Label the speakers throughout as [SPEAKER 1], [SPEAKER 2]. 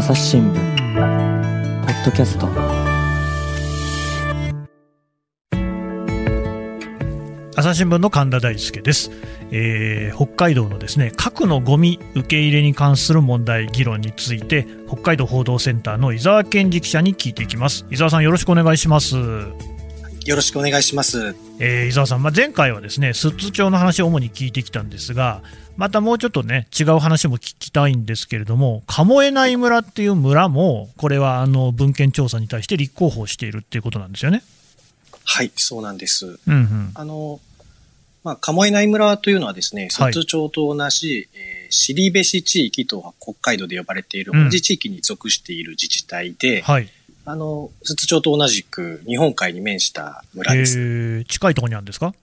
[SPEAKER 1] 朝日新聞ポッドキャスト。
[SPEAKER 2] 朝日新聞の神田大輔です、えー北海道のですね核のゴミ受け入れに関する問題議論について北海道報道センターの伊沢健二記者に聞いていきます。伊沢さんよろしくお願いします。
[SPEAKER 3] よろしくお願いします。
[SPEAKER 2] えー伊沢さん、まあ、前回はですね寿都町の話を主に聞いてきたんですが、またもうちょっとね、違う話も聞きたいんですけれども、鴨江内村っていう村も、これはあの文献調査に対して立候補しているっていうことなんですよね。
[SPEAKER 3] はい、そうなんです。
[SPEAKER 2] うんうん、
[SPEAKER 3] あの、まあ、鴨江内村というのはですね、
[SPEAKER 2] はい
[SPEAKER 3] 寿都町と同じ、えー、尻部市地域と北海道で呼ばれている
[SPEAKER 2] うん
[SPEAKER 3] 同じ地域に属している自治体で、
[SPEAKER 2] はい、
[SPEAKER 3] あの、寿都町と同じく日本海に面した村
[SPEAKER 2] え
[SPEAKER 3] です。
[SPEAKER 2] ー近いところにあるんですか？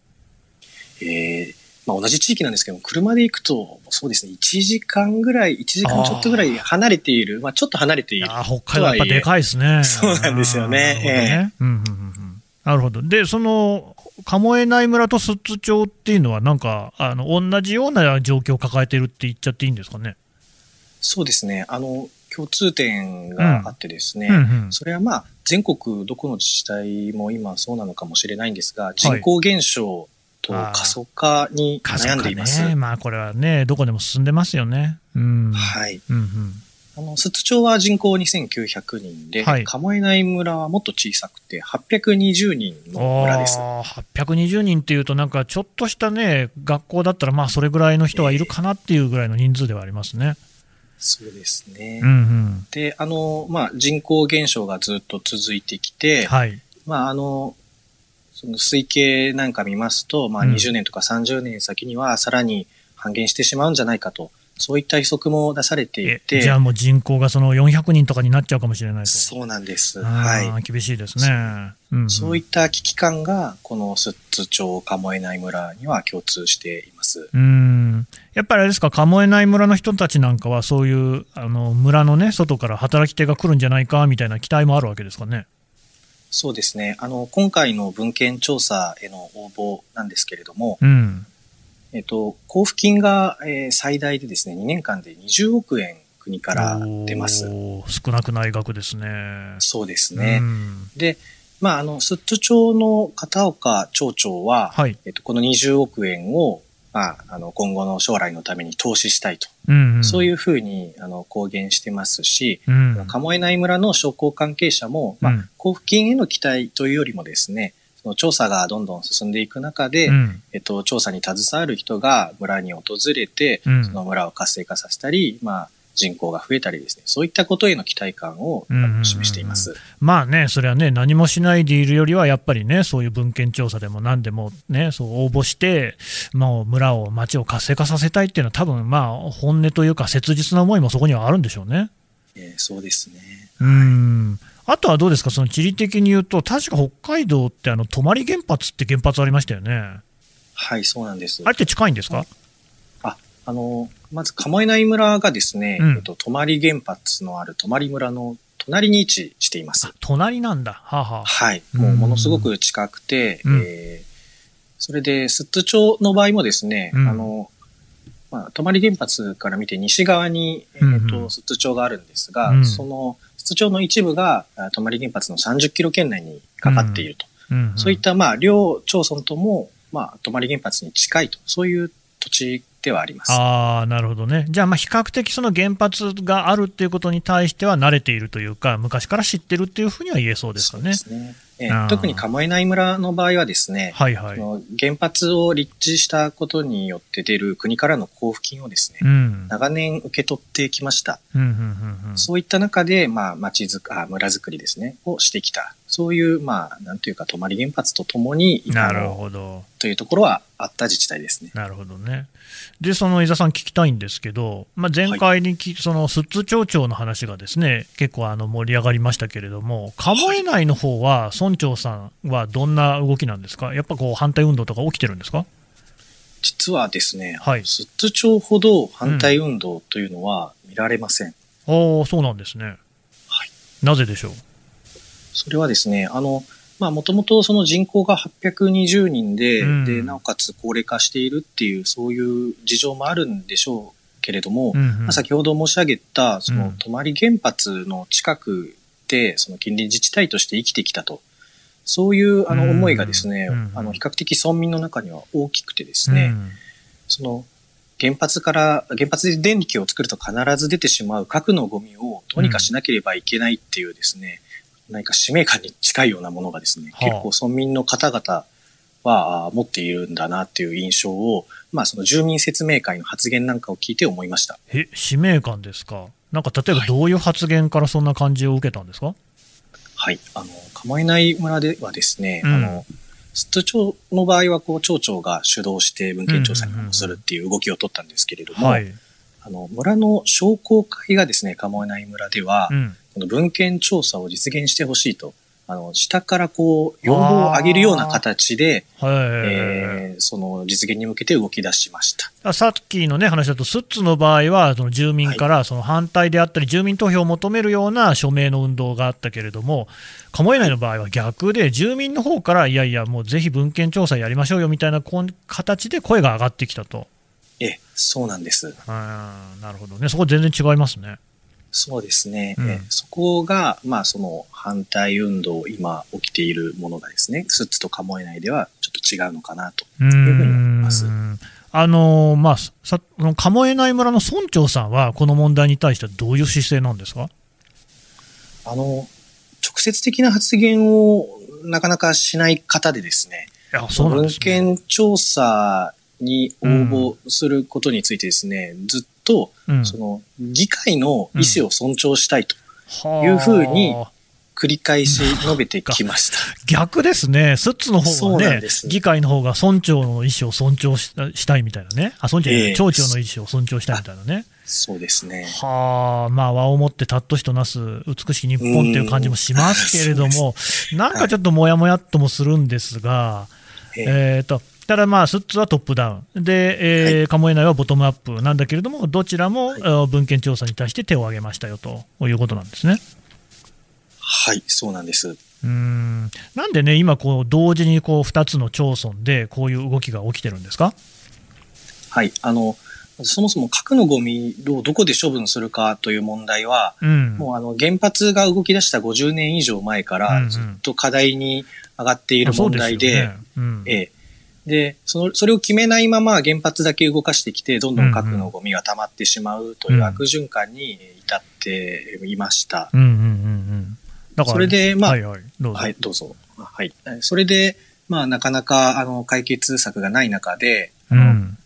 [SPEAKER 3] えーまあ、同じ地域なんですけども、車で行くと、そうですね、1時間ぐらい、1時間ちょっとぐらい離れている、まあ、ちょっと離れている。
[SPEAKER 2] あー北海道やっぱでかいですね。
[SPEAKER 3] そうなんですよね
[SPEAKER 2] あーなるほどねうんうんうんうんなるほど。で、その、鴨江内村と寿都町っていうのは、なんか、あの、同じような状況を抱えてるって言っちゃっていいんですかね？
[SPEAKER 3] そうですね、あの、共通点があってですね、
[SPEAKER 2] うんうん
[SPEAKER 3] それはまあ、全国どこの自治体も今そうなのかもしれないんですが、人口減少と過疎化に悩んでいます。
[SPEAKER 2] ね、まあこれはね、どこでも進んでますよね。うん。
[SPEAKER 3] はい。
[SPEAKER 2] うんうん。
[SPEAKER 3] あの、寿都町は人口2900人で、
[SPEAKER 2] はい
[SPEAKER 3] 鴨江内村はもっと小さくて820人の村です。
[SPEAKER 2] あー820人っていうと、なんかちょっとしたね、学校だったら、まあそれぐらいの人はいるかなっていうぐらいの人数ではありますね。
[SPEAKER 3] そうですね。
[SPEAKER 2] うんうん。
[SPEAKER 3] で、あの、まあ、人口減少がずっと続いてきて、
[SPEAKER 2] はい。
[SPEAKER 3] まあ、あの、その推計なんか見ますと、まあ、
[SPEAKER 2] うん
[SPEAKER 3] 20年とか30年先にはさらに半減してしまうんじゃないかと、そういった予測も出されてい
[SPEAKER 2] え
[SPEAKER 3] て、
[SPEAKER 2] じゃあもう人口がその400人とかになっちゃうかもしれないと。
[SPEAKER 3] そうなんです。
[SPEAKER 2] あ
[SPEAKER 3] は
[SPEAKER 2] ー厳しいですね。うんうん
[SPEAKER 3] い。そういった危機感が、この寿都町鴨江内村には共通しています。
[SPEAKER 2] うんやっぱりあれですか、鴨江内村の人たちなんかは、そういうあの村のね、外から働き手が来るんじゃないかみたいな期待もあるわけですかね。
[SPEAKER 3] そうですね。あの、今回の文献調査への応募なんですけれども、
[SPEAKER 2] うん。
[SPEAKER 3] えっと、交付金が、えー最大でですね、2年間で20億円国から出ます。
[SPEAKER 2] 少なくない額ですね。
[SPEAKER 3] そうですね。
[SPEAKER 2] うん
[SPEAKER 3] で、まあ、あの、寿都町の片岡町長は、
[SPEAKER 2] はい。
[SPEAKER 3] えっと、この20億円を、まあ、あの、今後の将来のために投資したいと、
[SPEAKER 2] うんん。
[SPEAKER 3] そういうふうに、あの、公言してますし、
[SPEAKER 2] うん。
[SPEAKER 3] 鴨江内村の商工関係者も、まあ
[SPEAKER 2] うん、
[SPEAKER 3] 交付金への期待というよりもですね、その調査がどんどん進んでいく中で、
[SPEAKER 2] うん。
[SPEAKER 3] えっと、調査に携わる人が村に訪れて、
[SPEAKER 2] うん。
[SPEAKER 3] その村を活性化させたり、まあ、人口が増えたりですね、そういったことへの期待感をあ
[SPEAKER 2] うんうんうんうん
[SPEAKER 3] の示しています。
[SPEAKER 2] まあね、それはね、何もしないでいるよりは、やっぱりね、そういう文献調査でも何でもね、そう応募して、もう村を、町を活性化させたいっていうのは、多分まあ本音というか、切実な思いもそこにはあるんでしょうね。
[SPEAKER 3] えーそうですね。
[SPEAKER 2] うんあとはどうですか、その地理的に言うと、確か北海道って、あの泊原発って原発ありましたよね。
[SPEAKER 3] はい、そうなんです。
[SPEAKER 2] あれって近いんですか？
[SPEAKER 3] あ、あの、まず、鴨江内村がですね、
[SPEAKER 2] うん。
[SPEAKER 3] えっと、泊原発のある泊村の隣に位置しています。
[SPEAKER 2] あ。隣なんだ、はあ、はあ、
[SPEAKER 3] はい。
[SPEAKER 2] うん。
[SPEAKER 3] もう、ものすごく近くて、
[SPEAKER 2] うん。
[SPEAKER 3] えーそれで、寿都町の場合もですね、
[SPEAKER 2] うん。
[SPEAKER 3] あの、まあ、泊原発から見て西側に、えっ、
[SPEAKER 2] うんうん。
[SPEAKER 3] と、寿都町があるんですが、
[SPEAKER 2] うん。
[SPEAKER 3] その、寿都町の一部が、あ泊原発の30キロ圏内にかかっていると。
[SPEAKER 2] うん。
[SPEAKER 3] そういった、まあ、両町村とも、まあ、泊原発に近いと、そういう土地ではあります。
[SPEAKER 2] ああ、なるほどね。じゃあ、まあ比較的その原発があるっていうことに対しては慣れているというか、昔から知ってるっていうふうには言えそうですかね。
[SPEAKER 3] 特に鴨江内村の場合はですね、
[SPEAKER 2] はいはい
[SPEAKER 3] 原発を立地したことによって出る国からの交付金をですね、
[SPEAKER 2] うん。
[SPEAKER 3] 長年受け取ってきました。
[SPEAKER 2] うんうんうんうん
[SPEAKER 3] そういった中で、まあ、町づく、あ、村づくりですね、をしてきた。そういう、まあ、なんというか、泊原発とともに、
[SPEAKER 2] なるほど。
[SPEAKER 3] というところはあった自治体ですね。
[SPEAKER 2] なるほどね。で、その伊沢さん、聞きたいんですけど、まあ、前回にき、その寿都町長の話がですね結構あの盛り上がりましたけれども、鴨江内の方は、村長さんはどんな動きなんですか、やっぱこう反対運動とか起きてるんですか？
[SPEAKER 3] 実はですね、
[SPEAKER 2] はい
[SPEAKER 3] 寿都町ほど反対運動というのは見られません。
[SPEAKER 2] おーそうなんですね。
[SPEAKER 3] はい
[SPEAKER 2] なぜでしょう？
[SPEAKER 3] それはですね、あの、まあ、もともとその人口が820人で、
[SPEAKER 2] うん。
[SPEAKER 3] で、なおかつ高齢化しているっていう、そういう事情もあるんでしょうけれども、
[SPEAKER 2] うんうん。
[SPEAKER 3] まあ、先ほど申し上げた、そうの
[SPEAKER 2] ん、
[SPEAKER 3] 泊原発の近くで、その近隣自治体として生きてきたと。そういう、あの、
[SPEAKER 2] うん。
[SPEAKER 3] 思いがですね
[SPEAKER 2] うん、
[SPEAKER 3] あの、比較的村民の中には大きくてですね、その、原発から、原発で電気を作ると必ず出てしまう核のゴミをどうにかしなければいけないっていうですね、何か使命感に近いようなものがですね、
[SPEAKER 2] はあ
[SPEAKER 3] 結構村民の方々はあ持っているんだなっていう印象を、まあその住民説明会の発言なんかを聞いて思いました。
[SPEAKER 2] え、使命感ですか？なんか例えばどういう発言からそんな感じを受けたんですか、
[SPEAKER 3] はい。あの、構えない村ではですね、
[SPEAKER 2] うん
[SPEAKER 3] あの、寿都町の場合は、こう、町長が主導して文献調査にするっていう動きを取ったんですけれども、
[SPEAKER 2] はい。
[SPEAKER 3] あの、村の商工会がですね、構えない村では、
[SPEAKER 2] うん。
[SPEAKER 3] この文献調査を実現してほしいと、あの、下からこう、要望を上げるような形で、
[SPEAKER 2] はい。
[SPEAKER 3] えーその実現に向けて動き出しました。
[SPEAKER 2] あさっきのね、話だと、スッツの場合は、その住民からその反対であったり、住民投票を求めるような署名の運動があったけれども、鴨江内の場合は逆で、住民の方から、いやいや、もうぜひ文献調査やりましょうよみたいな形で声が上がってきたと。
[SPEAKER 3] ええ、そうなんです。
[SPEAKER 2] うんなるほどね、そこ全然違いますね。
[SPEAKER 3] そうですね。
[SPEAKER 2] うん
[SPEAKER 3] えそこが、まあ、その反対運動、今起きているものがですね、スッツと構えないではちょっと違うのかなと
[SPEAKER 2] う
[SPEAKER 3] いうふうに思います。
[SPEAKER 2] んあのまあ、さその鴨江内村の村長さんは、この問題に対してはどういう姿勢なんですか？
[SPEAKER 3] あの、直接的な発言をなかなかしない方でですね、
[SPEAKER 2] いやそうなんで
[SPEAKER 3] 文
[SPEAKER 2] すね。
[SPEAKER 3] 献調査に応募することについてですね、ずっと、
[SPEAKER 2] うん。
[SPEAKER 3] その、議会の意思を尊重したいと
[SPEAKER 2] はあ。
[SPEAKER 3] いうふうに繰り返し述べてきました。
[SPEAKER 2] 逆ですね、スッツの方はね議会の方が村長の意思を尊重したいみたいなね、あ村長
[SPEAKER 3] ええ。
[SPEAKER 2] 町長の意思を尊重したいみたいなね、
[SPEAKER 3] そうですね。
[SPEAKER 2] はあ、まあ、和をもってたっとしとなす美しき日本っていう感じもしますけれども、なんかちょっともやもやっともするんですが、
[SPEAKER 3] ええ
[SPEAKER 2] えーとただまあ、スッツはトップダウン、で、えー、カモエナイはボトムアップなんだけれども、どちらも、
[SPEAKER 3] はい。
[SPEAKER 2] えー文献調査に対して手を挙げましたよということなんですね。
[SPEAKER 3] はい、そうなんです。
[SPEAKER 2] うーん。なんでね、今こう、同時にこう2つの町村でこういう動きが起きてるんですか？
[SPEAKER 3] はい。あの、そもそも核のゴミをどこで処分するかという問題は、
[SPEAKER 2] うん、
[SPEAKER 3] もうあの原発が動き出した50年以上前か
[SPEAKER 2] うんうん。
[SPEAKER 3] らずっと課題に上がっている問題で、
[SPEAKER 2] すよね。うん。
[SPEAKER 3] ええ。で、その、それを決めないまま原発だけ動かしてきて、どんどん核のゴミが溜まってしまうという悪循環に至っていました。
[SPEAKER 2] うんうんうんうんだから
[SPEAKER 3] それでまあ
[SPEAKER 2] はいはい、どうぞ。
[SPEAKER 3] はい、どうぞ。はい。それで、まあ、なかなか、あの、解決策がない中で、あの
[SPEAKER 2] うん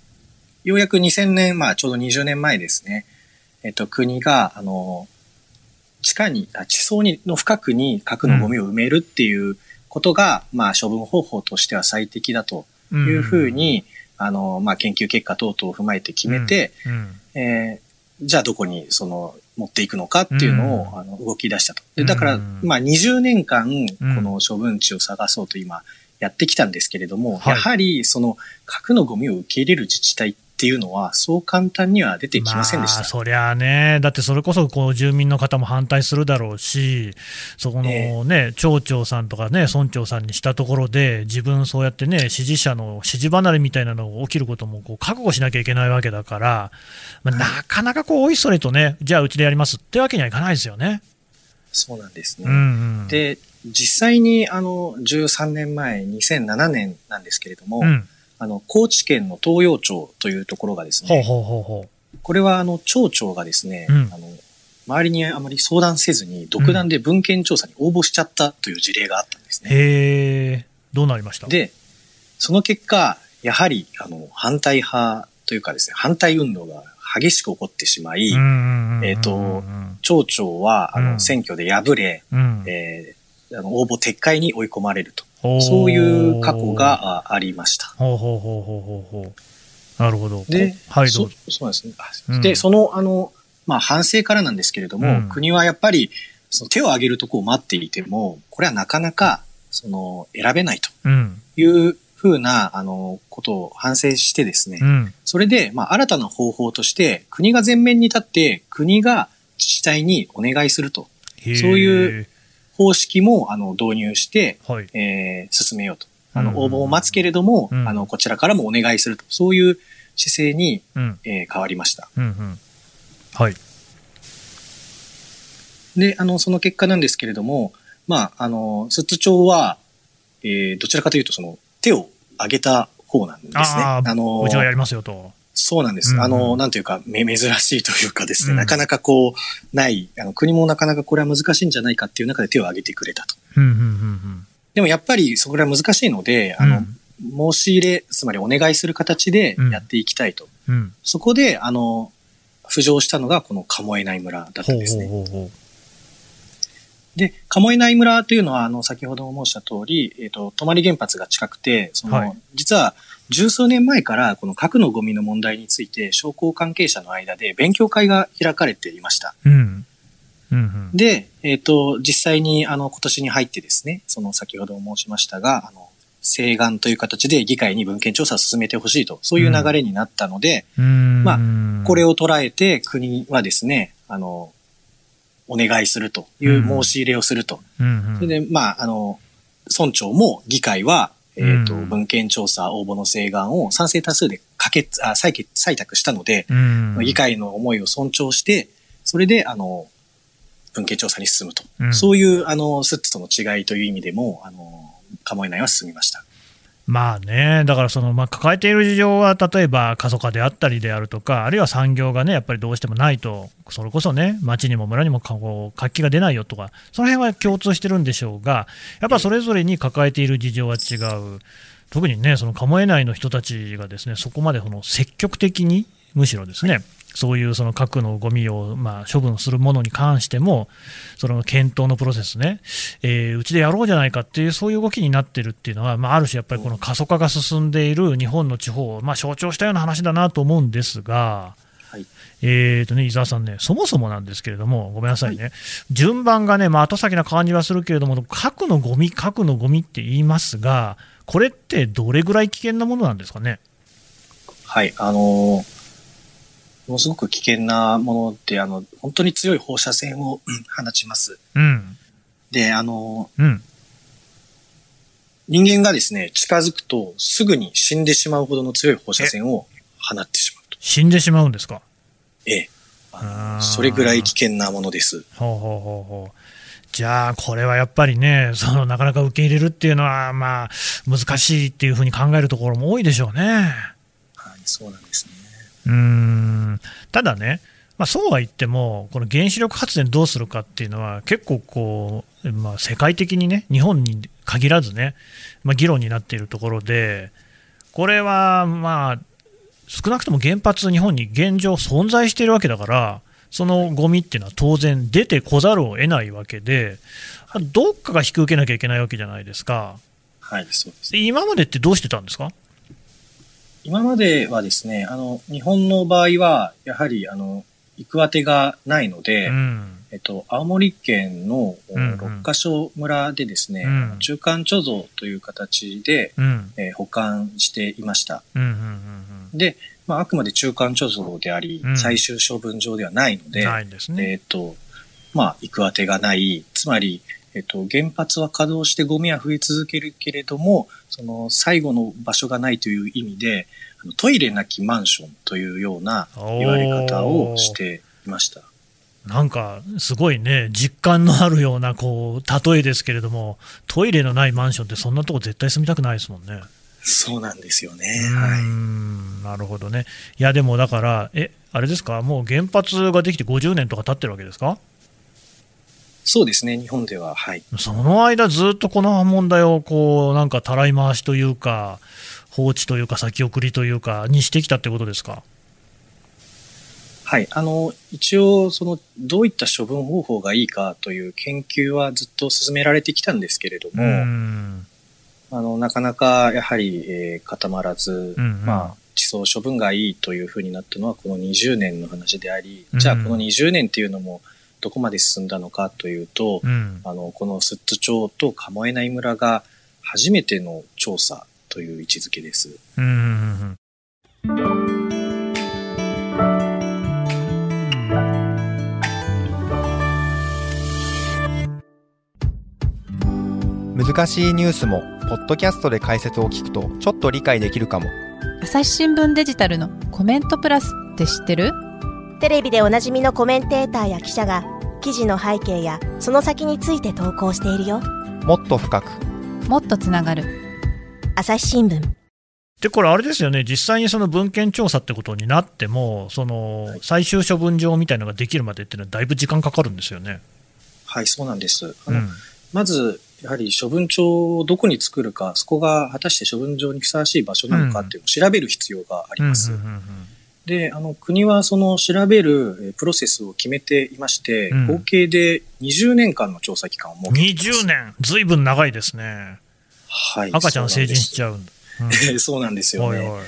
[SPEAKER 3] ようやく2000年、まあ、ちょうど20年前ですね、えっと、国が、あの、地下に、あ地層にの深くに核のゴミを埋めるっていうことが、まあ、処分方法としては最適だというふうに、あの、まあ、研究結果等々を踏まえて決めて、
[SPEAKER 2] うん。うん。
[SPEAKER 3] えーじゃあどこにその持っていくのかっていうのを、
[SPEAKER 2] うん。
[SPEAKER 3] あの動き出したと。で、だから、
[SPEAKER 2] うん。
[SPEAKER 3] まあ20年間、
[SPEAKER 2] うん。
[SPEAKER 3] この処分地を探そうと今やってきたんですけれども、
[SPEAKER 2] はい。
[SPEAKER 3] やはりその核のゴミを受け入れる自治体っていうのはそう簡単には出てきませんでした。
[SPEAKER 2] まあ、そりゃあね、だってそれこそこう住民の方も反対するだろうし、そこのね、町長さんとかね、村長さんにしたところで、自分、そうやってね、支持者の支持離れみたいなのが起きることもこう覚悟しなきゃいけないわけだから、まあ、なかなかこう、おいそれとね、じゃあうちでやりますってわけにはいかないですよね。
[SPEAKER 3] そうなんですね。
[SPEAKER 2] うんうん、
[SPEAKER 3] で、実際にあの13年前、2007年なんですけれども、
[SPEAKER 2] うん、
[SPEAKER 3] あの高知県の東洋町というところがですね、
[SPEAKER 2] ほうほうほうほ
[SPEAKER 3] これはあの町長がですね、
[SPEAKER 2] うん。
[SPEAKER 3] あの周りにあまり相談せずに独断で文献調査に応募しちゃったという事例があったんです
[SPEAKER 2] う。
[SPEAKER 3] ね。
[SPEAKER 2] へえ、どうなりました？
[SPEAKER 3] で、その結果、やはりあの反対派というかですね、反対運動が激しく起こってしまい、えーと町長はあ
[SPEAKER 2] うん。
[SPEAKER 3] の選挙で敗れ、
[SPEAKER 2] うん。
[SPEAKER 3] えーあの応募撤回に追い込まれると、
[SPEAKER 2] ほ
[SPEAKER 3] そういう過去があありました。
[SPEAKER 2] ほうほうほうほうほうほう。なるほど。
[SPEAKER 3] で
[SPEAKER 2] こはい、ど
[SPEAKER 3] そ。そうですね。あ
[SPEAKER 2] うん
[SPEAKER 3] で、その、あの、まあ、反省からなんですけれども、
[SPEAKER 2] うん
[SPEAKER 3] 国はやっぱり、その手を挙げるとこを待っていても、これはなかなか、その、選べないと
[SPEAKER 2] うん。
[SPEAKER 3] いうふうな、あの、ことを反省してですね、
[SPEAKER 2] うん。
[SPEAKER 3] それで、まあ、新たな方法として、国が前面に立って、国が自治体にお願いすると、そういう。方式も、あの、導入して、
[SPEAKER 2] はい。
[SPEAKER 3] えー進めようと。あの、
[SPEAKER 2] うん
[SPEAKER 3] 応募を待つけれども、
[SPEAKER 2] うん
[SPEAKER 3] あの、こちらからもお願いすると。そういう姿勢に、
[SPEAKER 2] うん。
[SPEAKER 3] えー変わりました。
[SPEAKER 2] うん。うん。はい。
[SPEAKER 3] で、あの、その結果なんですけれども、まあ、あの、寿都町は、えーどちらかというと、その、手を挙げた方なんですね。
[SPEAKER 2] ああ、
[SPEAKER 3] の
[SPEAKER 2] うちはやりますよと。
[SPEAKER 3] そうなんです。
[SPEAKER 2] うんうん
[SPEAKER 3] あの、なんというか、め、珍しいというかですね、
[SPEAKER 2] うん
[SPEAKER 3] なかなかこう、ない、あの、国もなかなかこれは難しいんじゃないかっていう中で手を挙げてくれたと。
[SPEAKER 2] うん。うん。うん。
[SPEAKER 3] でもやっぱり、それは難しいので、あの、申し入れ、つまりお願いする形でやっていきたいと。
[SPEAKER 2] うん。うん。
[SPEAKER 3] そこで、あの、浮上したのがこの鴨江内村だったんですね。
[SPEAKER 2] ほうほうほ
[SPEAKER 3] で、鴨江内村というのは、あの、先ほども申した通り、えっ、と、泊原発が近くて、その、
[SPEAKER 2] はい
[SPEAKER 3] 実は、十数年前から、この核のゴミの問題について、商工関係者の間で勉強会が開かれていました。
[SPEAKER 2] う。うん。うん。うん。
[SPEAKER 3] で、えっ、と、実際に、あの、今年に入ってですね、その、先ほど申しましたが、あの、請願という形で議会に文献調査を進めてほしいと、そういう流れになったので、
[SPEAKER 2] うん。
[SPEAKER 3] ま
[SPEAKER 2] あ
[SPEAKER 3] これを捉えて国はですね、あの、お願いするという申し入れをすると。
[SPEAKER 2] うん。うん。
[SPEAKER 3] それで、まあ、あの、村長も議会は、えっ、と、
[SPEAKER 2] うん
[SPEAKER 3] 文献調査応募の請願を賛成多数で可決、あ、採決、採択したので、
[SPEAKER 2] うん。
[SPEAKER 3] 議会の思いを尊重して、それで、あの、文献調査に進むと。
[SPEAKER 2] うん
[SPEAKER 3] そういう、あの、スッツとの違いという意味でも、あの、構えないは進みました。
[SPEAKER 2] まあね、だからその、まあ、抱えている事情は、例えば過疎化であったりであるとか、あるいは産業がね、やっぱりどうしてもないと、それこそね、町にも村にも活気が出ないよとか、その辺は共通してるんでしょうが、やっぱそれぞれに抱えている事情は違う、特にね、その鴨江内の人たちがですね、そこまでその積極的に、むしろですね、そういうその核のゴミをまあ処分するものに関しても、その検討のプロセスね、えーうちでやろうじゃないかっていう、そういう動きになってるっていうのは、まあ、ある種、やっぱりこの過疎化が進んでいる日本の地方を、まあ、象徴したような話だなと思うんですが、
[SPEAKER 3] はい。
[SPEAKER 2] えーとね、伊沢さんね、そもそもなんですけれども、ごめんなさいね、順番がね、まあ、後先な感じはするけれども、核のゴミ、核のゴミって言いますが、これってどれぐらい危険なものなんですかね？
[SPEAKER 3] はい、あの、ものすごく危険なもので、あの、本当に強い放射線をうん放ちます。
[SPEAKER 2] うん、
[SPEAKER 3] で、あの、
[SPEAKER 2] うん、
[SPEAKER 3] 人間がですね、近づくとすぐに死んでしまうほどの強い放射線を放ってしまうと。
[SPEAKER 2] 死んでしまうんですか？
[SPEAKER 3] ええ。それぐらい危険なものです。
[SPEAKER 2] ほうほうほうほうじゃあ、これはやっぱりね、そのなかなか受け入れるっていうのは、まあ、難しいっていうふうに考えるところも多いでしょうね。
[SPEAKER 3] はい、そうなんですね。
[SPEAKER 2] うーんただね、まあ、そうは言っても、この原子力発電どうするかっていうのは、結構こう、まあ、世界的にね、日本に限らずね、まあ、議論になっているところで、これはまあ、少なくとも原発、日本に現状存在しているわけだから、そのゴミっていうのは当然出てこざるを得ないわけで、どっかが引き受けなきゃいけないわけじゃないですか。
[SPEAKER 3] はい、そうです。
[SPEAKER 2] で今までってどうしてたんですか？
[SPEAKER 3] 今まではですね、あの、日本の場合は、やはり、あの、行く当てがないので、
[SPEAKER 2] うん。
[SPEAKER 3] えっと、青森県の
[SPEAKER 2] うんうん
[SPEAKER 3] 六ヶ所村でですね、
[SPEAKER 2] うん
[SPEAKER 3] 中間貯蔵という形で、
[SPEAKER 2] うん。
[SPEAKER 3] えー保管していました。
[SPEAKER 2] うん。うん。うん。
[SPEAKER 3] で、まあ、あくまで中間貯蔵であり、
[SPEAKER 2] うん
[SPEAKER 3] 最終処分場ではないので、
[SPEAKER 2] んですね。
[SPEAKER 3] えっ、と、まあ、行く当てがない。つまり、えっ、と、原発は稼働してゴミは増え続けるけれども、その最後の場所がないという意味で、トイレなきマンションというような言われ方をしていました。
[SPEAKER 2] なんか、すごいね、実感のあるような、こう、例えですけれども、トイレのないマンションってそんなとこ絶対住みたくないですもんね。
[SPEAKER 3] そうなんですよね。はい。
[SPEAKER 2] ん、なるほどね。いや、でもだから、え、あれですか、もう原発ができて50年とか経ってるわけですか？
[SPEAKER 3] そうですね、日本では、はい。
[SPEAKER 2] その間ずっとこの問題を、こう、なんかたらい回しというか、放置というか先送りというか、にしてきたってことですか？
[SPEAKER 3] はい。あの、一応、その、どういった処分方法がいいかという研究はずっと進められてきたんですけれど
[SPEAKER 2] う
[SPEAKER 3] も、
[SPEAKER 2] ん。
[SPEAKER 3] あの、なかなかやはり、えー固まらず、
[SPEAKER 2] うんうん
[SPEAKER 3] まあ、地層処分がいいというふうになったのはこの20年の話であり、
[SPEAKER 2] うん
[SPEAKER 3] じゃあこの20年っていうのもどこまで進んだのかというと、
[SPEAKER 2] うん。
[SPEAKER 3] あの、この寿都町と鴨江内村が初めての調査という位置づけです。
[SPEAKER 2] うんうんうん
[SPEAKER 4] 難しいニュースもポッドキャストで解説を聞くとちょっと理解できるかも朝日新聞デジタルのコメントプラスって知ってる？
[SPEAKER 5] テレビでおなじみのコメンテーターや記者が記事の背景やその先について投稿しているよ。
[SPEAKER 6] もっと深く。
[SPEAKER 4] もっとつながる。
[SPEAKER 5] 朝日新聞。
[SPEAKER 2] で、これ、あれですよね、実際にその文献調査ってことになっても、その最終処分場みたいなのができるまでっていうのは、だいぶ時間かかるんですよね。
[SPEAKER 3] はい、そうなんです。あの
[SPEAKER 2] うん、
[SPEAKER 3] まず、やはり処分場をどこに作るか、そこが果たして処分場にふさわしい場所なのかっていうのを調べる必要があります。
[SPEAKER 2] うんうんうんうん
[SPEAKER 3] で、あの、国はその調べるえープロセスを決めていまして、
[SPEAKER 2] うん
[SPEAKER 3] 合計で20年間の調査期間を設けています。
[SPEAKER 2] 20年、ずいぶん長いですね。
[SPEAKER 3] はい。
[SPEAKER 2] 赤ちゃん成人しち
[SPEAKER 3] ゃ
[SPEAKER 2] ゃうんだ。
[SPEAKER 3] う。そうなんです
[SPEAKER 2] うん
[SPEAKER 3] よね。
[SPEAKER 2] おいおい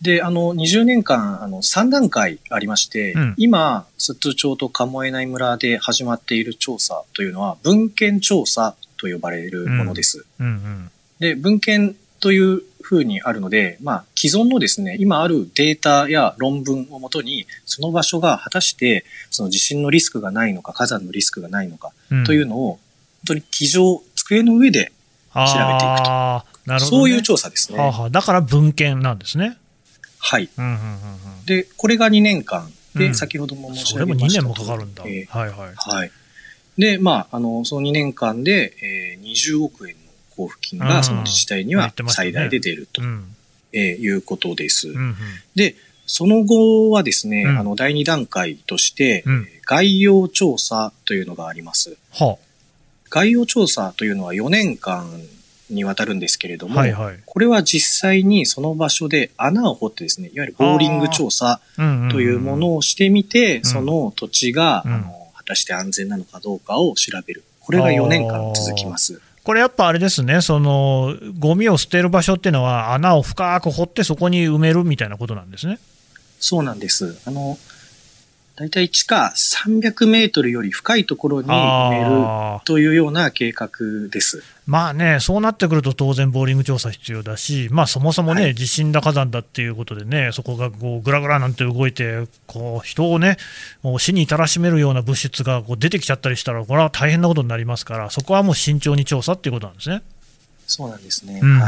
[SPEAKER 3] で、あの、20年間、あの、3段階ありまして、
[SPEAKER 2] うん
[SPEAKER 3] 今、寿都町と鴨江内村で始まっている調査というのは、文献調査と呼ばれるものです。
[SPEAKER 2] うんうん
[SPEAKER 3] で、文献という風にあるので、まあ、既存のですね、今あるデータや論文をもとに、その場所が果たして、その地震のリスクがないのか、火山のリスクがないのか、
[SPEAKER 2] うん
[SPEAKER 3] というのを、本当に机上、机の上で、調べていくと
[SPEAKER 2] なるほど、ね、
[SPEAKER 3] そういう調査ですね。
[SPEAKER 2] はあはあだから文献なんですね。
[SPEAKER 3] はい。
[SPEAKER 2] うんうんうんうん
[SPEAKER 3] で、これが2年間。で、
[SPEAKER 2] うん
[SPEAKER 3] 先ほども申し
[SPEAKER 2] それも2
[SPEAKER 3] 上げました
[SPEAKER 2] 年もかかるんだ。
[SPEAKER 3] えー
[SPEAKER 2] はいはい。
[SPEAKER 3] はい。で、まあ、あの、その2年間で、えー20億円の交付金
[SPEAKER 2] うん。
[SPEAKER 3] がその自治体に
[SPEAKER 2] 言
[SPEAKER 3] は最大で出ると、
[SPEAKER 2] うん。
[SPEAKER 3] えーいうことです。で、その後はですね、
[SPEAKER 2] うん。
[SPEAKER 3] あの、第2段階として、概要調査というのがあります。
[SPEAKER 2] は
[SPEAKER 3] 概要調査というのは4年間にわたるんですけれど
[SPEAKER 2] あ
[SPEAKER 3] も、
[SPEAKER 2] はいはい。
[SPEAKER 3] これは実際にその場所で穴を掘ってですね、いわゆるボー。リング調査というものをしてみて、
[SPEAKER 2] ん。
[SPEAKER 3] その土地が、
[SPEAKER 2] うん。
[SPEAKER 3] あの果たして安全なのかどうかを調べる。これが4年間続きます。
[SPEAKER 2] これやっぱあれですね、そのゴミを捨てる場所っていうのは、穴を深く掘って、そこに埋めるみたいなことなんですね。
[SPEAKER 3] そうなんです。あの、だいたい地下300メートルより深いところに埋めるというような計画です。
[SPEAKER 2] まあね、そうなってくると当然、ボーリング調査必要だし、まあ、そもそもね、
[SPEAKER 3] はい
[SPEAKER 2] 地震だ火山だっていうことでね、そこがこうぐらぐらなんて動いて、こう人をね、もう死に至らしめるような物質がこう出てきちゃったりしたら、これは大変なことになりますから、そこはもう慎重に調査っていうことなんですね。
[SPEAKER 3] そうなんですね。
[SPEAKER 2] うん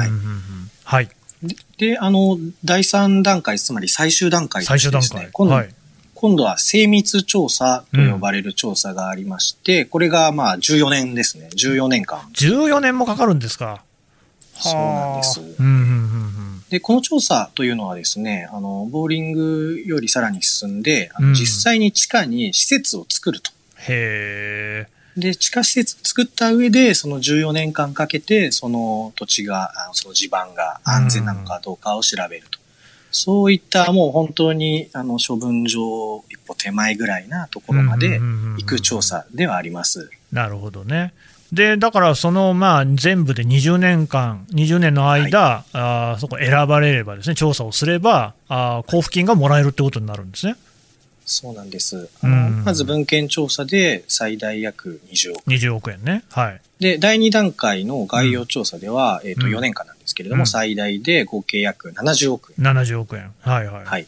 [SPEAKER 3] はいで。で、あの、第3段階、つまり最終段階と
[SPEAKER 2] 最終段階、。
[SPEAKER 3] 今度、
[SPEAKER 2] はい
[SPEAKER 3] 今度は精密調査と呼ばれる調査がありまして、これがまあ14年ですね。14年間。
[SPEAKER 2] 14年もかかるんですか？
[SPEAKER 3] そうなんです
[SPEAKER 2] はあうんうんうんうん
[SPEAKER 3] で、この調査というのはですね、あの、ボーリングよりさらに進んで、あ
[SPEAKER 2] うん
[SPEAKER 3] の実際に地下に施設を作ると。
[SPEAKER 2] へえ。
[SPEAKER 3] で、地下施設を作った上で、その14年間かけて、その土地が、その地盤が安全なのかどうかを調べると。そういったもう本当に、あの、処分場一歩手前ぐらいなところまで行く調査ではあります。
[SPEAKER 2] なるほどね。で、だからそのまあ全部で20年間、20年の間、あーそこ選ばれればですね、調査をすれば、あー交付金がもらえるってことになるんですね。
[SPEAKER 3] そうなんです。あの、
[SPEAKER 2] うん
[SPEAKER 3] まず文献調査で最大約20億。
[SPEAKER 2] 20億円ね。はい。
[SPEAKER 3] で、第2段階の概要調査では、えっ、と、
[SPEAKER 2] うん
[SPEAKER 3] 4年間なんですけれども、
[SPEAKER 2] うん
[SPEAKER 3] 最大で合計約70億円。
[SPEAKER 2] 70億円。はいはい。
[SPEAKER 3] はい。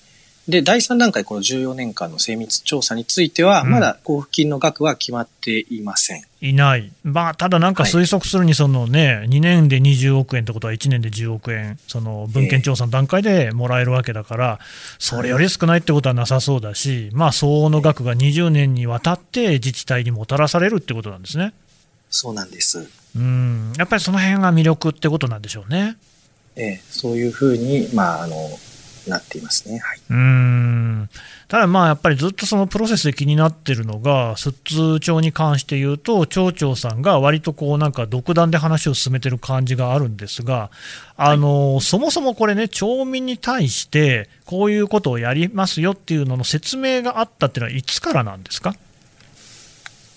[SPEAKER 3] で、第3段階、この14年間の精密調査については、
[SPEAKER 2] うん
[SPEAKER 3] まだ交付金の額は決まっていません。
[SPEAKER 2] いない。まあ、ただなんか推測するに、そのね、2年で20億円ってことは1年で10億円、その文献調査の段階でもらえるわけだから、それより少ないってことはなさそうだし、まあ、相応の額が20年にわたって自治体にもたらされるってことなんですね。
[SPEAKER 3] そうなんです。
[SPEAKER 2] うん、やっぱりその辺が魅力ってことなんでしょうね。
[SPEAKER 3] ええそういうふうに、まあ、あの、なっていますね。はい。
[SPEAKER 2] うんただ、まあやっぱりずっとそのプロセスで気になってるのが、寿都町に関して言うと、町長さんが割とこうなんか独断で話を進めてる感じがあるんですが、あのそもそもこれね、町民に対して、こういうことをやりますよっていうのの説明があったっていうのは、いつからなんですか？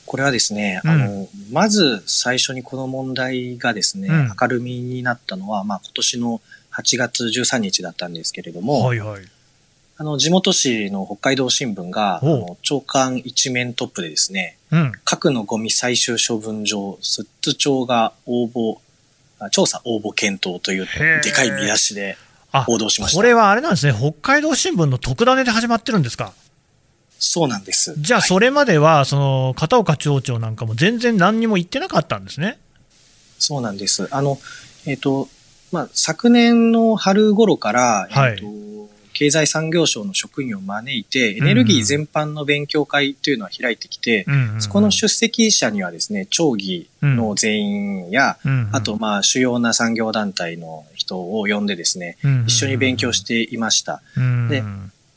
[SPEAKER 3] これはですね、
[SPEAKER 2] うん
[SPEAKER 3] あの、まず最初にこの問題がですね、
[SPEAKER 2] うん
[SPEAKER 3] 明るみになったのは、まあ今年の8月13日だったんですけれども、
[SPEAKER 2] はいはい。
[SPEAKER 3] あの、地元紙の北海道新聞が、あの、長官一面トップでですね、
[SPEAKER 2] うん、
[SPEAKER 3] 核のゴミ最終処分場、寿都町が応募、あ調査応募検討というでかい見出しで
[SPEAKER 2] あ
[SPEAKER 3] 報道しました。
[SPEAKER 2] これはあれなんですね、北海道新聞の特ダネで始まってるんですか？
[SPEAKER 3] そうなんです。
[SPEAKER 2] じゃあ、
[SPEAKER 3] はい
[SPEAKER 2] それまでは、その片岡町長なんかも全然何にも言ってなかったんですね？
[SPEAKER 3] そうなんです。あの、えっ、と、まあ、昨年の春頃から、
[SPEAKER 2] はい
[SPEAKER 3] えっと経済産業省の職員を招いて、エネルギー全般の勉強会というのは開いてきて、
[SPEAKER 2] うんうんうん
[SPEAKER 3] そこの出席者にはですね、町議の全員や、
[SPEAKER 2] うんうん
[SPEAKER 3] あと、まあ、主要な産業団体の人を呼んでですね、
[SPEAKER 2] うんうんうん
[SPEAKER 3] 一緒に勉強していました。
[SPEAKER 2] うん
[SPEAKER 3] で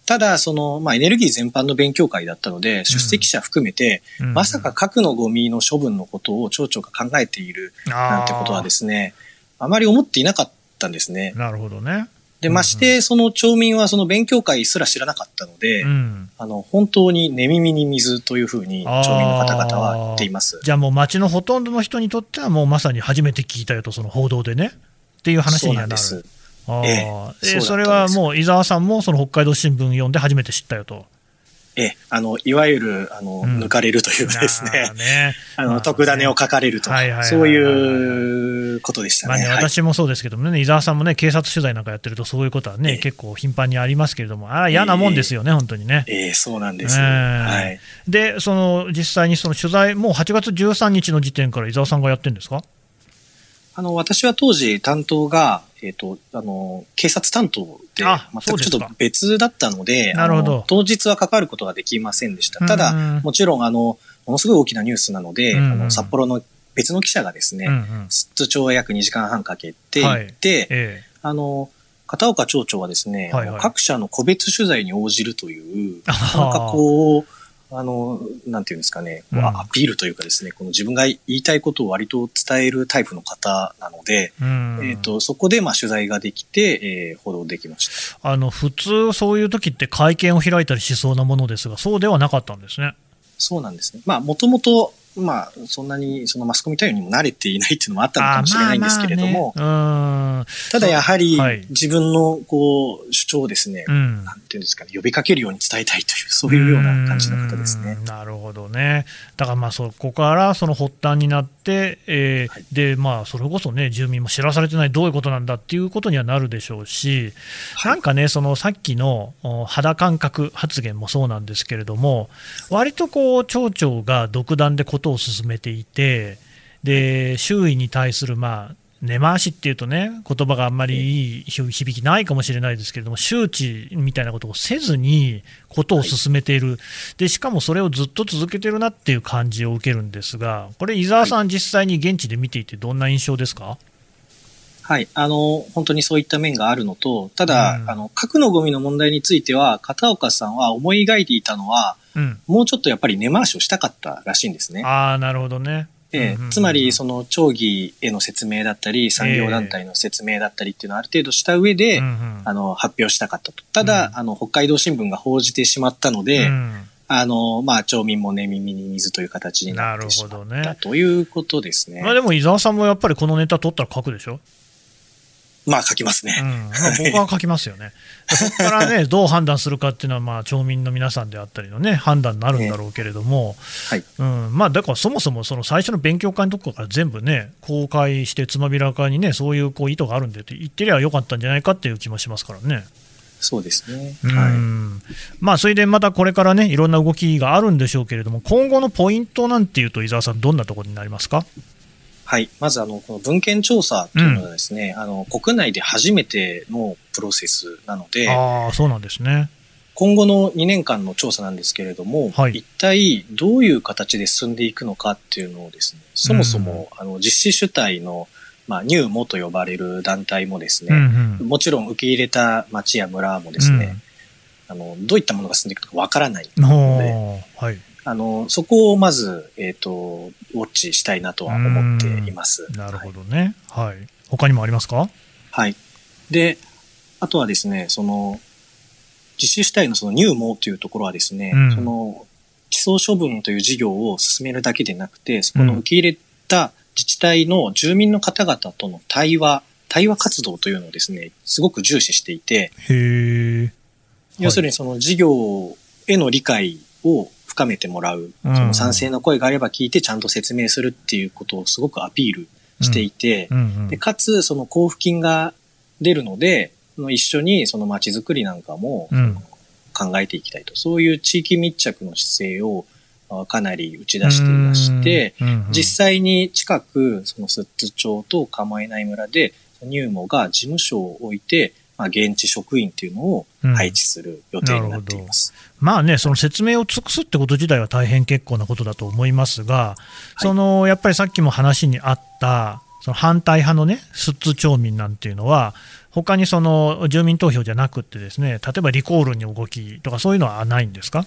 [SPEAKER 3] ただ、その、まあ、エネルギー全般の勉強会だったので、出席者含めて、
[SPEAKER 2] うん
[SPEAKER 3] まさか核のゴミの処分のことを町長が考えているなんてことはですね、あまり思っていなかったんですね。
[SPEAKER 2] なるほどね。
[SPEAKER 3] で、まして、その町民はその勉強会すら知らなかったので、
[SPEAKER 2] うん
[SPEAKER 3] あの、本当に寝耳に水というふうに町民の方々は言っています。
[SPEAKER 2] じゃあもう町のほとんどの人にとってはもうまさに初めて聞いたよと、その報道でね。っていう話にはなる。
[SPEAKER 3] なんです。
[SPEAKER 2] あー。
[SPEAKER 3] ええ
[SPEAKER 2] え
[SPEAKER 3] そ
[SPEAKER 2] れはもう伊沢さんもその北海道新聞読んで初めて知ったよと。
[SPEAKER 3] ええ、あの、いわゆる、あの、
[SPEAKER 2] うん。
[SPEAKER 3] 抜かれるというかです
[SPEAKER 2] な
[SPEAKER 3] ね
[SPEAKER 2] あ、ね。
[SPEAKER 3] あの、
[SPEAKER 2] まあ
[SPEAKER 3] 特ダネを書かれると
[SPEAKER 2] はいはいはいは、い
[SPEAKER 3] そういうことでした
[SPEAKER 2] まあね、私もそうですけどもね、伊沢さんもね、警察取材なんかやってると、そういうことはね、
[SPEAKER 3] ええ。
[SPEAKER 2] 結構頻繁にありますけれども、ああ、嫌なもんですよね、本当にね。
[SPEAKER 3] ええ、そうなんです。
[SPEAKER 2] ええ。
[SPEAKER 3] はい。
[SPEAKER 2] で、その実際にその取材、もう8月13日の時点から伊沢さんがやってるんですか？
[SPEAKER 3] あの、私は当時担当が、えっ、と、あの、警察担当で、
[SPEAKER 2] あ
[SPEAKER 3] 全くちょっと別だったので、
[SPEAKER 2] なるほど。
[SPEAKER 3] 当日は関わることができませんでした。ただ、
[SPEAKER 2] うん
[SPEAKER 3] もちろん、あの、ものすごい大きなニュースなので、
[SPEAKER 2] うん
[SPEAKER 3] あの、札摂の別の記者がですね、出張を約2時間半かけて行って、
[SPEAKER 2] え
[SPEAKER 3] あの、片岡町長はですね、
[SPEAKER 2] はいはい。
[SPEAKER 3] 各社の個別取材に応じるという、
[SPEAKER 2] あ
[SPEAKER 3] なかなかこう、あの、なんていうんですかね、こう
[SPEAKER 2] うん
[SPEAKER 3] アピールというかですね、この自分が言いたいことを割と伝えるタイプの方なので、
[SPEAKER 2] えうん
[SPEAKER 3] えっ、と、そこでまあ取材ができて、えー報道できました。
[SPEAKER 2] あの普通、そういう時って会見を開いたりしそうなものですが、そうではなかったんですね。
[SPEAKER 3] そうなんですね。まあ、もともと、まあ、そんなにそのマスコミ対応にも慣れていないっていうのもあったのかもしれないんですけれども、
[SPEAKER 2] あまあまあね。
[SPEAKER 3] ただやはり
[SPEAKER 2] はい。
[SPEAKER 3] 自分のこう主張をですね、
[SPEAKER 2] うん。うん
[SPEAKER 3] なんていうんですかね、呼びかけるように伝えたいという、そういうような感じの方ですね。
[SPEAKER 2] う。んなるほどね。だからまあそこからその発端になって、えー
[SPEAKER 3] はい。
[SPEAKER 2] でまあそれこそね、住民も知らされてない、どういうことなんだっていうことにはなるでしょうし、なんかね、そのさっきのお肌感覚発言もそうなんですけれども、割とこう町長が独断でことを進めていて、で周囲に対するまあ根回しっていうとね、言葉があんまりいい響きないかもしれないですけれども、周知みたいなことをせずに、ことを進めている、で、しかもそれをずっと続けてるなっていう感じを受けるんですが、これ、伊沢さん、実際に現地で見ていて、どんな印象ですか？
[SPEAKER 3] はい。あの、本当にそういった面があるのと、ただ、
[SPEAKER 2] うん。
[SPEAKER 3] あの、核のゴミの問題については、片岡さんは思い描いていたのは、
[SPEAKER 2] うん、
[SPEAKER 3] もうちょっとやっぱり根回しをしたかったらしいんですね。
[SPEAKER 2] ああ、なるほどね。
[SPEAKER 3] ええつまり、その、町議への説明だったり、産業団体の説明だったりっていうのをある程度した上で、
[SPEAKER 2] うんうん
[SPEAKER 3] あの、発表したかったと。ただ、
[SPEAKER 2] うん
[SPEAKER 3] あの、北海道新聞が報じてしまったので、
[SPEAKER 2] うん
[SPEAKER 3] あの、まあ、町民も寝耳に水という形になってしまっ
[SPEAKER 2] なるほどね
[SPEAKER 3] たということですね。
[SPEAKER 2] まあ、でも伊沢さんもやっぱりこのネタ取ったら書くでしょ、
[SPEAKER 3] まあ、書きますね。
[SPEAKER 2] うんまあ、僕は書きますよね。そこからね、どう判断するかっていうのは、まあ、町民の皆さんであったりのね、判断になるんだろうけれども、
[SPEAKER 3] はい。
[SPEAKER 2] うん、まあだからそもそもその最初の勉強会のとこから全部ね、公開して、つまびらかにね、そういうこう意図があるんでって言ってりゃよかったんじゃないかっていう気もしますからね。
[SPEAKER 3] そうですね。
[SPEAKER 2] う
[SPEAKER 3] はい。
[SPEAKER 2] んまあ、それでまたこれからね、いろんな動きがあるんでしょうけれども、今後のポイントなんていうと、伊沢さん、どんなところになりますか？
[SPEAKER 3] はい。まず、あの、この文献調査というのはですね、あの、国内で初めてのプロセスなので、
[SPEAKER 2] ああ、そうなんですね。
[SPEAKER 3] 今後の2年間の調査なんですけれども、
[SPEAKER 2] はい。
[SPEAKER 3] 一体どういう形で進んでいくのかっていうのをですね、そもそも、あの実施主体の、まあ、ニューモと呼ばれる団体もです
[SPEAKER 2] うんう
[SPEAKER 3] ね、
[SPEAKER 2] ん。
[SPEAKER 3] もちろん受け入れた町や村もですね、あの、どういったものが進んでいくのかわからない
[SPEAKER 2] うん、
[SPEAKER 3] ので、
[SPEAKER 2] はい、
[SPEAKER 3] あの、そこをまず、えっ、と、ウォッチしたいなとは思っています。
[SPEAKER 2] なるほ
[SPEAKER 3] はい。
[SPEAKER 2] どね、はい、他にもありますか？
[SPEAKER 3] はい。で、あとはですね、その、実施主体のその入門というところはですね、
[SPEAKER 2] うん。
[SPEAKER 3] その、地層処分という事業を進めるだけでなくて、そこの受け入れた自治体の住民の方々との対話、対話活動というのをですね、すごく重視していて、
[SPEAKER 2] へえ。
[SPEAKER 3] 要するにその事業への理解を深めてもらう、
[SPEAKER 2] うん。
[SPEAKER 3] その賛成の声があれば聞いてちゃんと説明するっていうことをすごくアピールしていて、で、かつ、その交付金が出るので、その一緒にその街づくりなんかも
[SPEAKER 2] うん。
[SPEAKER 3] 考えていきたいと。そういう地域密着の姿勢をあかなり打ち出していまして、実際に近く、その寿都町と構えない村で、入門が事務所を置いて、まあ、現地職員っていうのを配置する予定になっています。
[SPEAKER 2] まあね、その説明を尽くすってこと自体は大変結構なことだと思いますが、そのやっぱりさっきも話にあった、その反対派のね、寿都町民なんていうのは、他にその住民投票じゃなくってですね、例えばリコールに動きとか、そういうのはないんですか？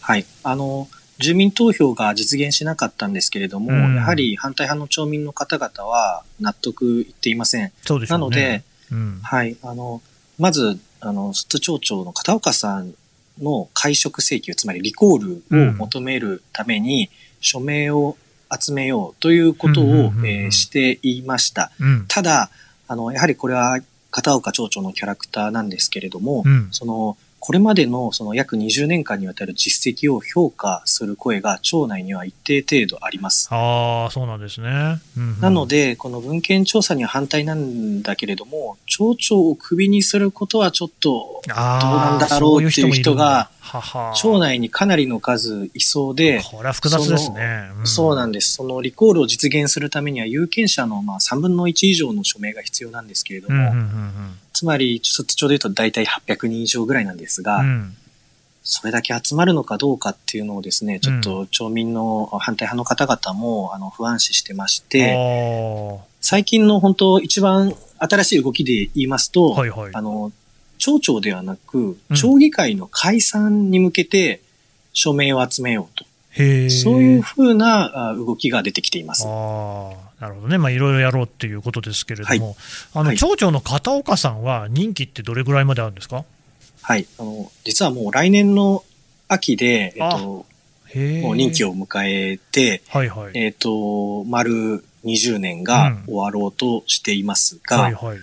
[SPEAKER 3] はい。あの、住民投票が実現しなかったんですけれども、
[SPEAKER 2] うん
[SPEAKER 3] やはり反対派の町民の方々は納得いっていません。
[SPEAKER 2] ね。
[SPEAKER 3] なので、
[SPEAKER 2] うん、
[SPEAKER 3] はい。あの、まず、あの、寿都町長の片岡さんの会食請求、つまりリコールを求めるために、署名を集めようということを、えーしていました。
[SPEAKER 2] うん、
[SPEAKER 3] ただ、あの、やはりこれは片岡町長のキャラクターなんですけれども、
[SPEAKER 2] うん、
[SPEAKER 3] その、これまでのその約20年間にわたる実績を評価する声が町内には一定程度あります。
[SPEAKER 2] ああ、そうなんですね。うんうん
[SPEAKER 3] なの、で、この文献調査には反対なんだけれども、町長をクビにすることはちょっと、どうなんだろうっていう人が、町内にかなりの数いそうで、
[SPEAKER 2] これは複雑ですね。
[SPEAKER 3] そうなん
[SPEAKER 2] で
[SPEAKER 3] です。そのリコールを実現するためには有権者のまあ3分の1以上の署名が必要なんですけれども、
[SPEAKER 2] うんうんうん
[SPEAKER 3] つまり、ちょっとちょうど言うと大体800人以上ぐらいなんですが、
[SPEAKER 2] うんうん
[SPEAKER 3] それだけ集まるのかどうかっていうのをですね、ちょっと町民の反対派の方々もあの不安視してまして、
[SPEAKER 2] あ
[SPEAKER 3] 最近の本当一番新しい動きで言いますと、
[SPEAKER 2] ーはいはい。
[SPEAKER 3] あの、町長ではなく
[SPEAKER 2] うん、
[SPEAKER 3] 町議会の解散に向けて署名を集めようと。
[SPEAKER 2] へー
[SPEAKER 3] そういうふうなあ動きが出てきています。
[SPEAKER 2] ああ、なるほどね、まあ、いろいろやろうっていうことですけれども、あの
[SPEAKER 3] はい
[SPEAKER 2] 町長の片岡さんは、任期ってどれぐらいまであるんですか？
[SPEAKER 3] はい。あの、実はもう来年の秋で、えっと。もう任期を迎えて、
[SPEAKER 2] はいはい。
[SPEAKER 3] えっと、丸20年が終わろうとしていますが、
[SPEAKER 2] はいはい。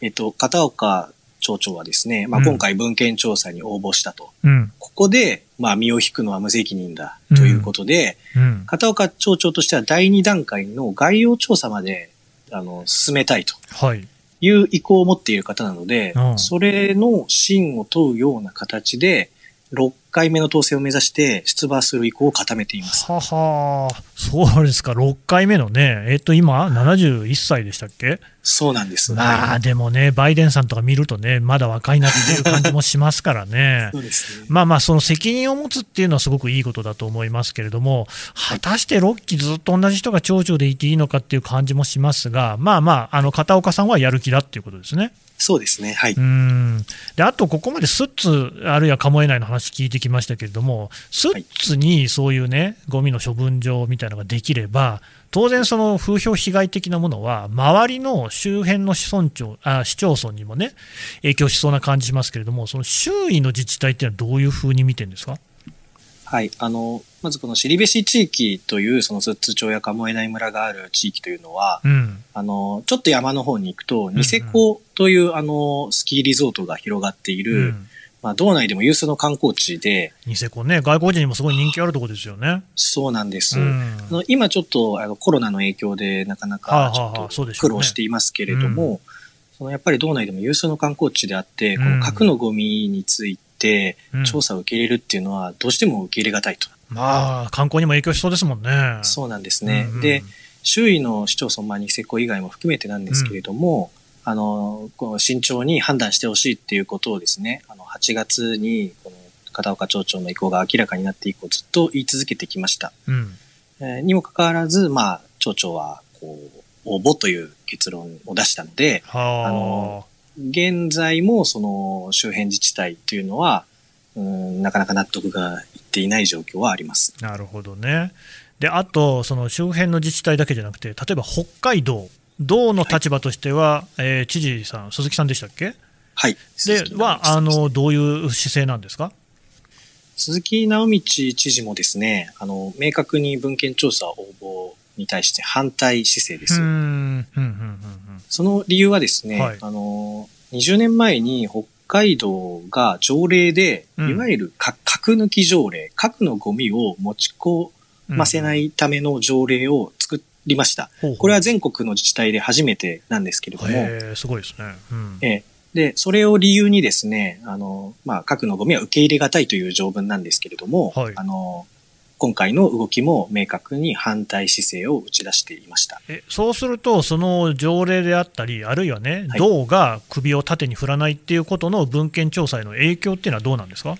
[SPEAKER 3] えっと、片岡町長はですね、まあ、
[SPEAKER 2] うん
[SPEAKER 3] 今回文献調査に応募したと。
[SPEAKER 2] うん。
[SPEAKER 3] ここで、まあ、身を引くのは無責任だということで、
[SPEAKER 2] うん。
[SPEAKER 3] 片岡町長としては第2段階の概要調査まで、あの、進めたいと
[SPEAKER 2] はい。
[SPEAKER 3] いう意向を持っている方なので、
[SPEAKER 2] うん
[SPEAKER 3] それの真を問うような形で、6回目の当選を目指して出馬する意向を固めています。
[SPEAKER 2] ははそうですか、6回目のね、えっと、今、71歳でしたっけ？
[SPEAKER 3] そうなんです。
[SPEAKER 2] まあ、
[SPEAKER 3] はい
[SPEAKER 2] でもね、バイデンさんとか見るとね、まだ若いなっていう感じもしますからね。
[SPEAKER 3] そうですね。
[SPEAKER 2] まあまあ、その責任を持つっていうのはすごくいいことだと思いますけれども、果たして6期ずっと同じ人が町長でいていいのかっていう感じもしますが、まあまあ、あの片岡さんはやる気だっていうことですね。
[SPEAKER 3] そうですね。はい。
[SPEAKER 2] うんであと、ここまでスッツ、あるいはカモエ内の話聞いてきましたけれども、スッツにそういうね、ゴミの処分場みたいなのができれば、当然、その風評被害的なものは、周りの周辺の市村長あ市町村にもね、影響しそうな感じしますけれども、その周囲の自治体っていうのはどういうふうに見てるんですか？
[SPEAKER 3] はい。あの、まずこの尻べし地域という、その寿都町や鴨江内村がある地域というのは、
[SPEAKER 2] うん、
[SPEAKER 3] あの、ちょっと山の方に行くと、
[SPEAKER 2] ん
[SPEAKER 3] ニセコという、あの、スキーリゾートが広がっている、
[SPEAKER 2] うん、
[SPEAKER 3] まあ、道内でも有数の観光地で、
[SPEAKER 2] ニセコね、外国人にもすごい人気あるところですよね。
[SPEAKER 3] そうなんです。
[SPEAKER 2] うん。
[SPEAKER 3] あの今ちょっとあのコロナの影響でなかな
[SPEAKER 2] はあ
[SPEAKER 3] かちょっと苦労していますけれども、そのやっぱり道内でも有数の観光地であって、こ
[SPEAKER 2] うん。
[SPEAKER 3] の核のゴミについて
[SPEAKER 2] うん。
[SPEAKER 3] 調査を受け入れるっていうのはどうしても受け入れがたいと。
[SPEAKER 2] まあ、観光にも影響しそうですもんね。
[SPEAKER 3] そうなんですね。
[SPEAKER 2] うんうん
[SPEAKER 3] で、周囲の市町村、まあ、ニセコ以外も含めてなんですけれども、あの、こう慎重に判断してほしいっていうことをですね、あの、8月に、この、片岡町長の意向が明らかになって以降、ずっと言い続けてきました。
[SPEAKER 2] うん、
[SPEAKER 3] えーにもかかわらず、まあ、町長は、こう、応募という結論を出したので、
[SPEAKER 2] はあ、
[SPEAKER 3] あの現在もその周辺自治体というのは、うん、なかなか納得がいっていない状況はあります。
[SPEAKER 2] なるほどね。で、あと、その周辺の自治体だけじゃなくて、例えば北海道、道の立場としては、えー知事さん、鈴木さんでしたっけ？
[SPEAKER 3] はい。
[SPEAKER 2] では、
[SPEAKER 3] 道
[SPEAKER 2] あの、どういう姿勢なんですか？
[SPEAKER 3] 鈴木直道知事もですね、あの、明確に文献調査応募に対して反対姿勢です。
[SPEAKER 2] うーん、うん、うん、うん
[SPEAKER 3] その理由はですね、
[SPEAKER 2] はい
[SPEAKER 3] あの、20年前に北海道が条例で、
[SPEAKER 2] うん
[SPEAKER 3] いわゆるか核抜き条例、核のゴミを持ち込
[SPEAKER 2] うん。
[SPEAKER 3] ませないための条例を作りました。
[SPEAKER 2] ほうほう
[SPEAKER 3] これは全国の自治体で初めてなんですけれども、
[SPEAKER 2] すごいですね。うん
[SPEAKER 3] ええで、それを理由にですね、あの、まあ、核のゴミは受け入れがたいという条文なんですけれども、
[SPEAKER 2] はい
[SPEAKER 3] あの、今回の動きも明確に反対姿勢を打ち出していました。
[SPEAKER 2] えそうすると、その条例であったり、あるいはね、
[SPEAKER 3] はい。
[SPEAKER 2] 道が首を縦に振らないっていうことの文献調査への影響っていうのはどうなんですか？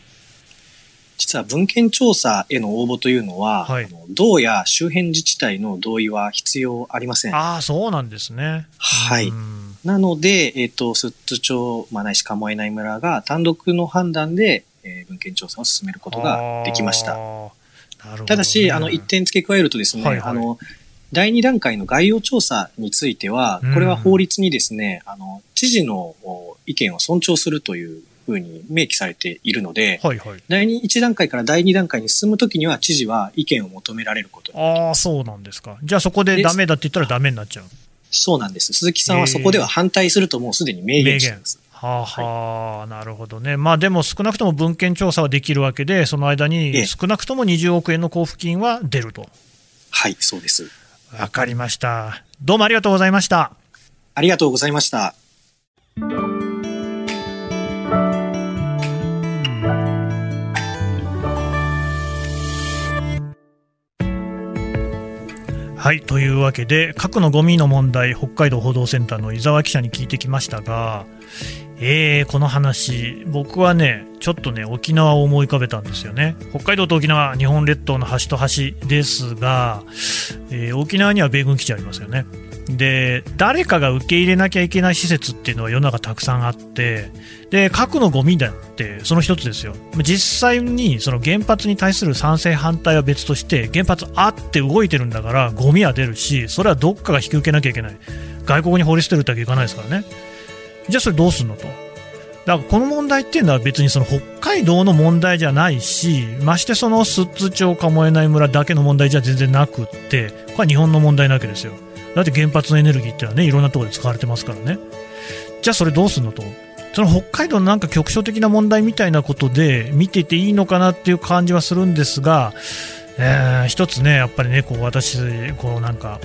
[SPEAKER 3] 実は文献調査への応募というのは、
[SPEAKER 2] はい。
[SPEAKER 3] あの道や周辺自治体の同意は必要ありません。
[SPEAKER 2] ああ、そうなんですね。
[SPEAKER 3] はい。
[SPEAKER 2] うん。
[SPEAKER 3] なので、えっ、と、寿都町、まあ、ないし鴨江内村が単独の判断で、えー文献調査を進めることができました。ただし、あの、一点付け加えるとですね、
[SPEAKER 2] はいはい
[SPEAKER 3] あの、第二段階の概要調査については
[SPEAKER 2] うん、
[SPEAKER 3] これは法律にですね、あの、知事のお意見を尊重するというふうに明記されているので、
[SPEAKER 2] はいはい。
[SPEAKER 3] 第二一段階から第二段階に進むときには、知事は意見を求められること
[SPEAKER 2] ああ。そうなんですか。じゃあそこでダメだって言ったらダメになっちゃう。
[SPEAKER 3] そうなんです。鈴木さんはそこでは反対するともうすでに明言しています。
[SPEAKER 2] はあはあ、なるほどね。まあでも少なくとも文献調査はできるわけで、その間
[SPEAKER 3] え
[SPEAKER 2] に
[SPEAKER 3] え
[SPEAKER 2] 少なくとも20億円の交付金は出ると。
[SPEAKER 3] はい、そうです。
[SPEAKER 2] わかりました。どうもありがとうございました。
[SPEAKER 3] ありがとうございました。
[SPEAKER 2] はい、というわけで、核のゴミの問題、北海道報道センターの伊沢記者に聞いてきましたが、えー、この話、僕はね、ちょっとね、沖縄を思い浮かべたんですよね。北海道と沖縄、日本列島の端と端ですが、えー沖縄には米軍基地ありますよね。で、誰かが受け入れなきゃいけない施設っていうのは世の中たくさんあって、で、核のゴミだってその一つですよ。実際にその原発に対する賛成反対は別として、原発あって動いてるんだから、ゴミは出るし、それはどっかが引き受けなきゃいけない。外国に放り捨てるだけいかないですからね。じゃあそれどうすんのと。だからこの問題っていうのは別にその北海道の問題じゃないし、ましてその寿都町鴨江内村だけの問題じゃ全然なくって、これは日本の問題なわけですよ。だって原発のエネルギーってのはね、いろんなところで使われてますからね。じゃあそれどうすんのと。その北海道のなんか局所的な問題みたいなことで見てていいのかなっていう感じはするんですが、えー一つね、やっぱりね、こう私、こうなんか、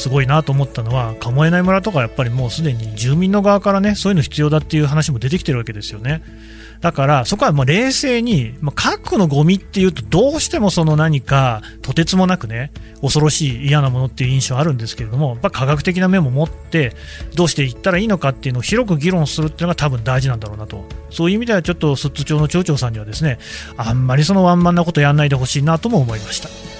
[SPEAKER 2] すごいなと思ったのは、鴨江内村とかやっぱりもうすでに住民の側からね、そういうの必要だっていう話も出てきてるわけですよね。だから、そこはもう冷静に、まあ、核のゴミっていうと、どうしてもその何か、とてつもなくね、恐ろしい嫌なものっていう印象あるんですけれども、やっぱ科学的な面も持って、どうしていったらいいのかっていうのを広く議論するっていうのが多分大事なんだろうなと。そういう意味ではちょっと、寿都町の町長さんにはですね、あんまりそのワンマンなことやんないでほしいなとも思いました。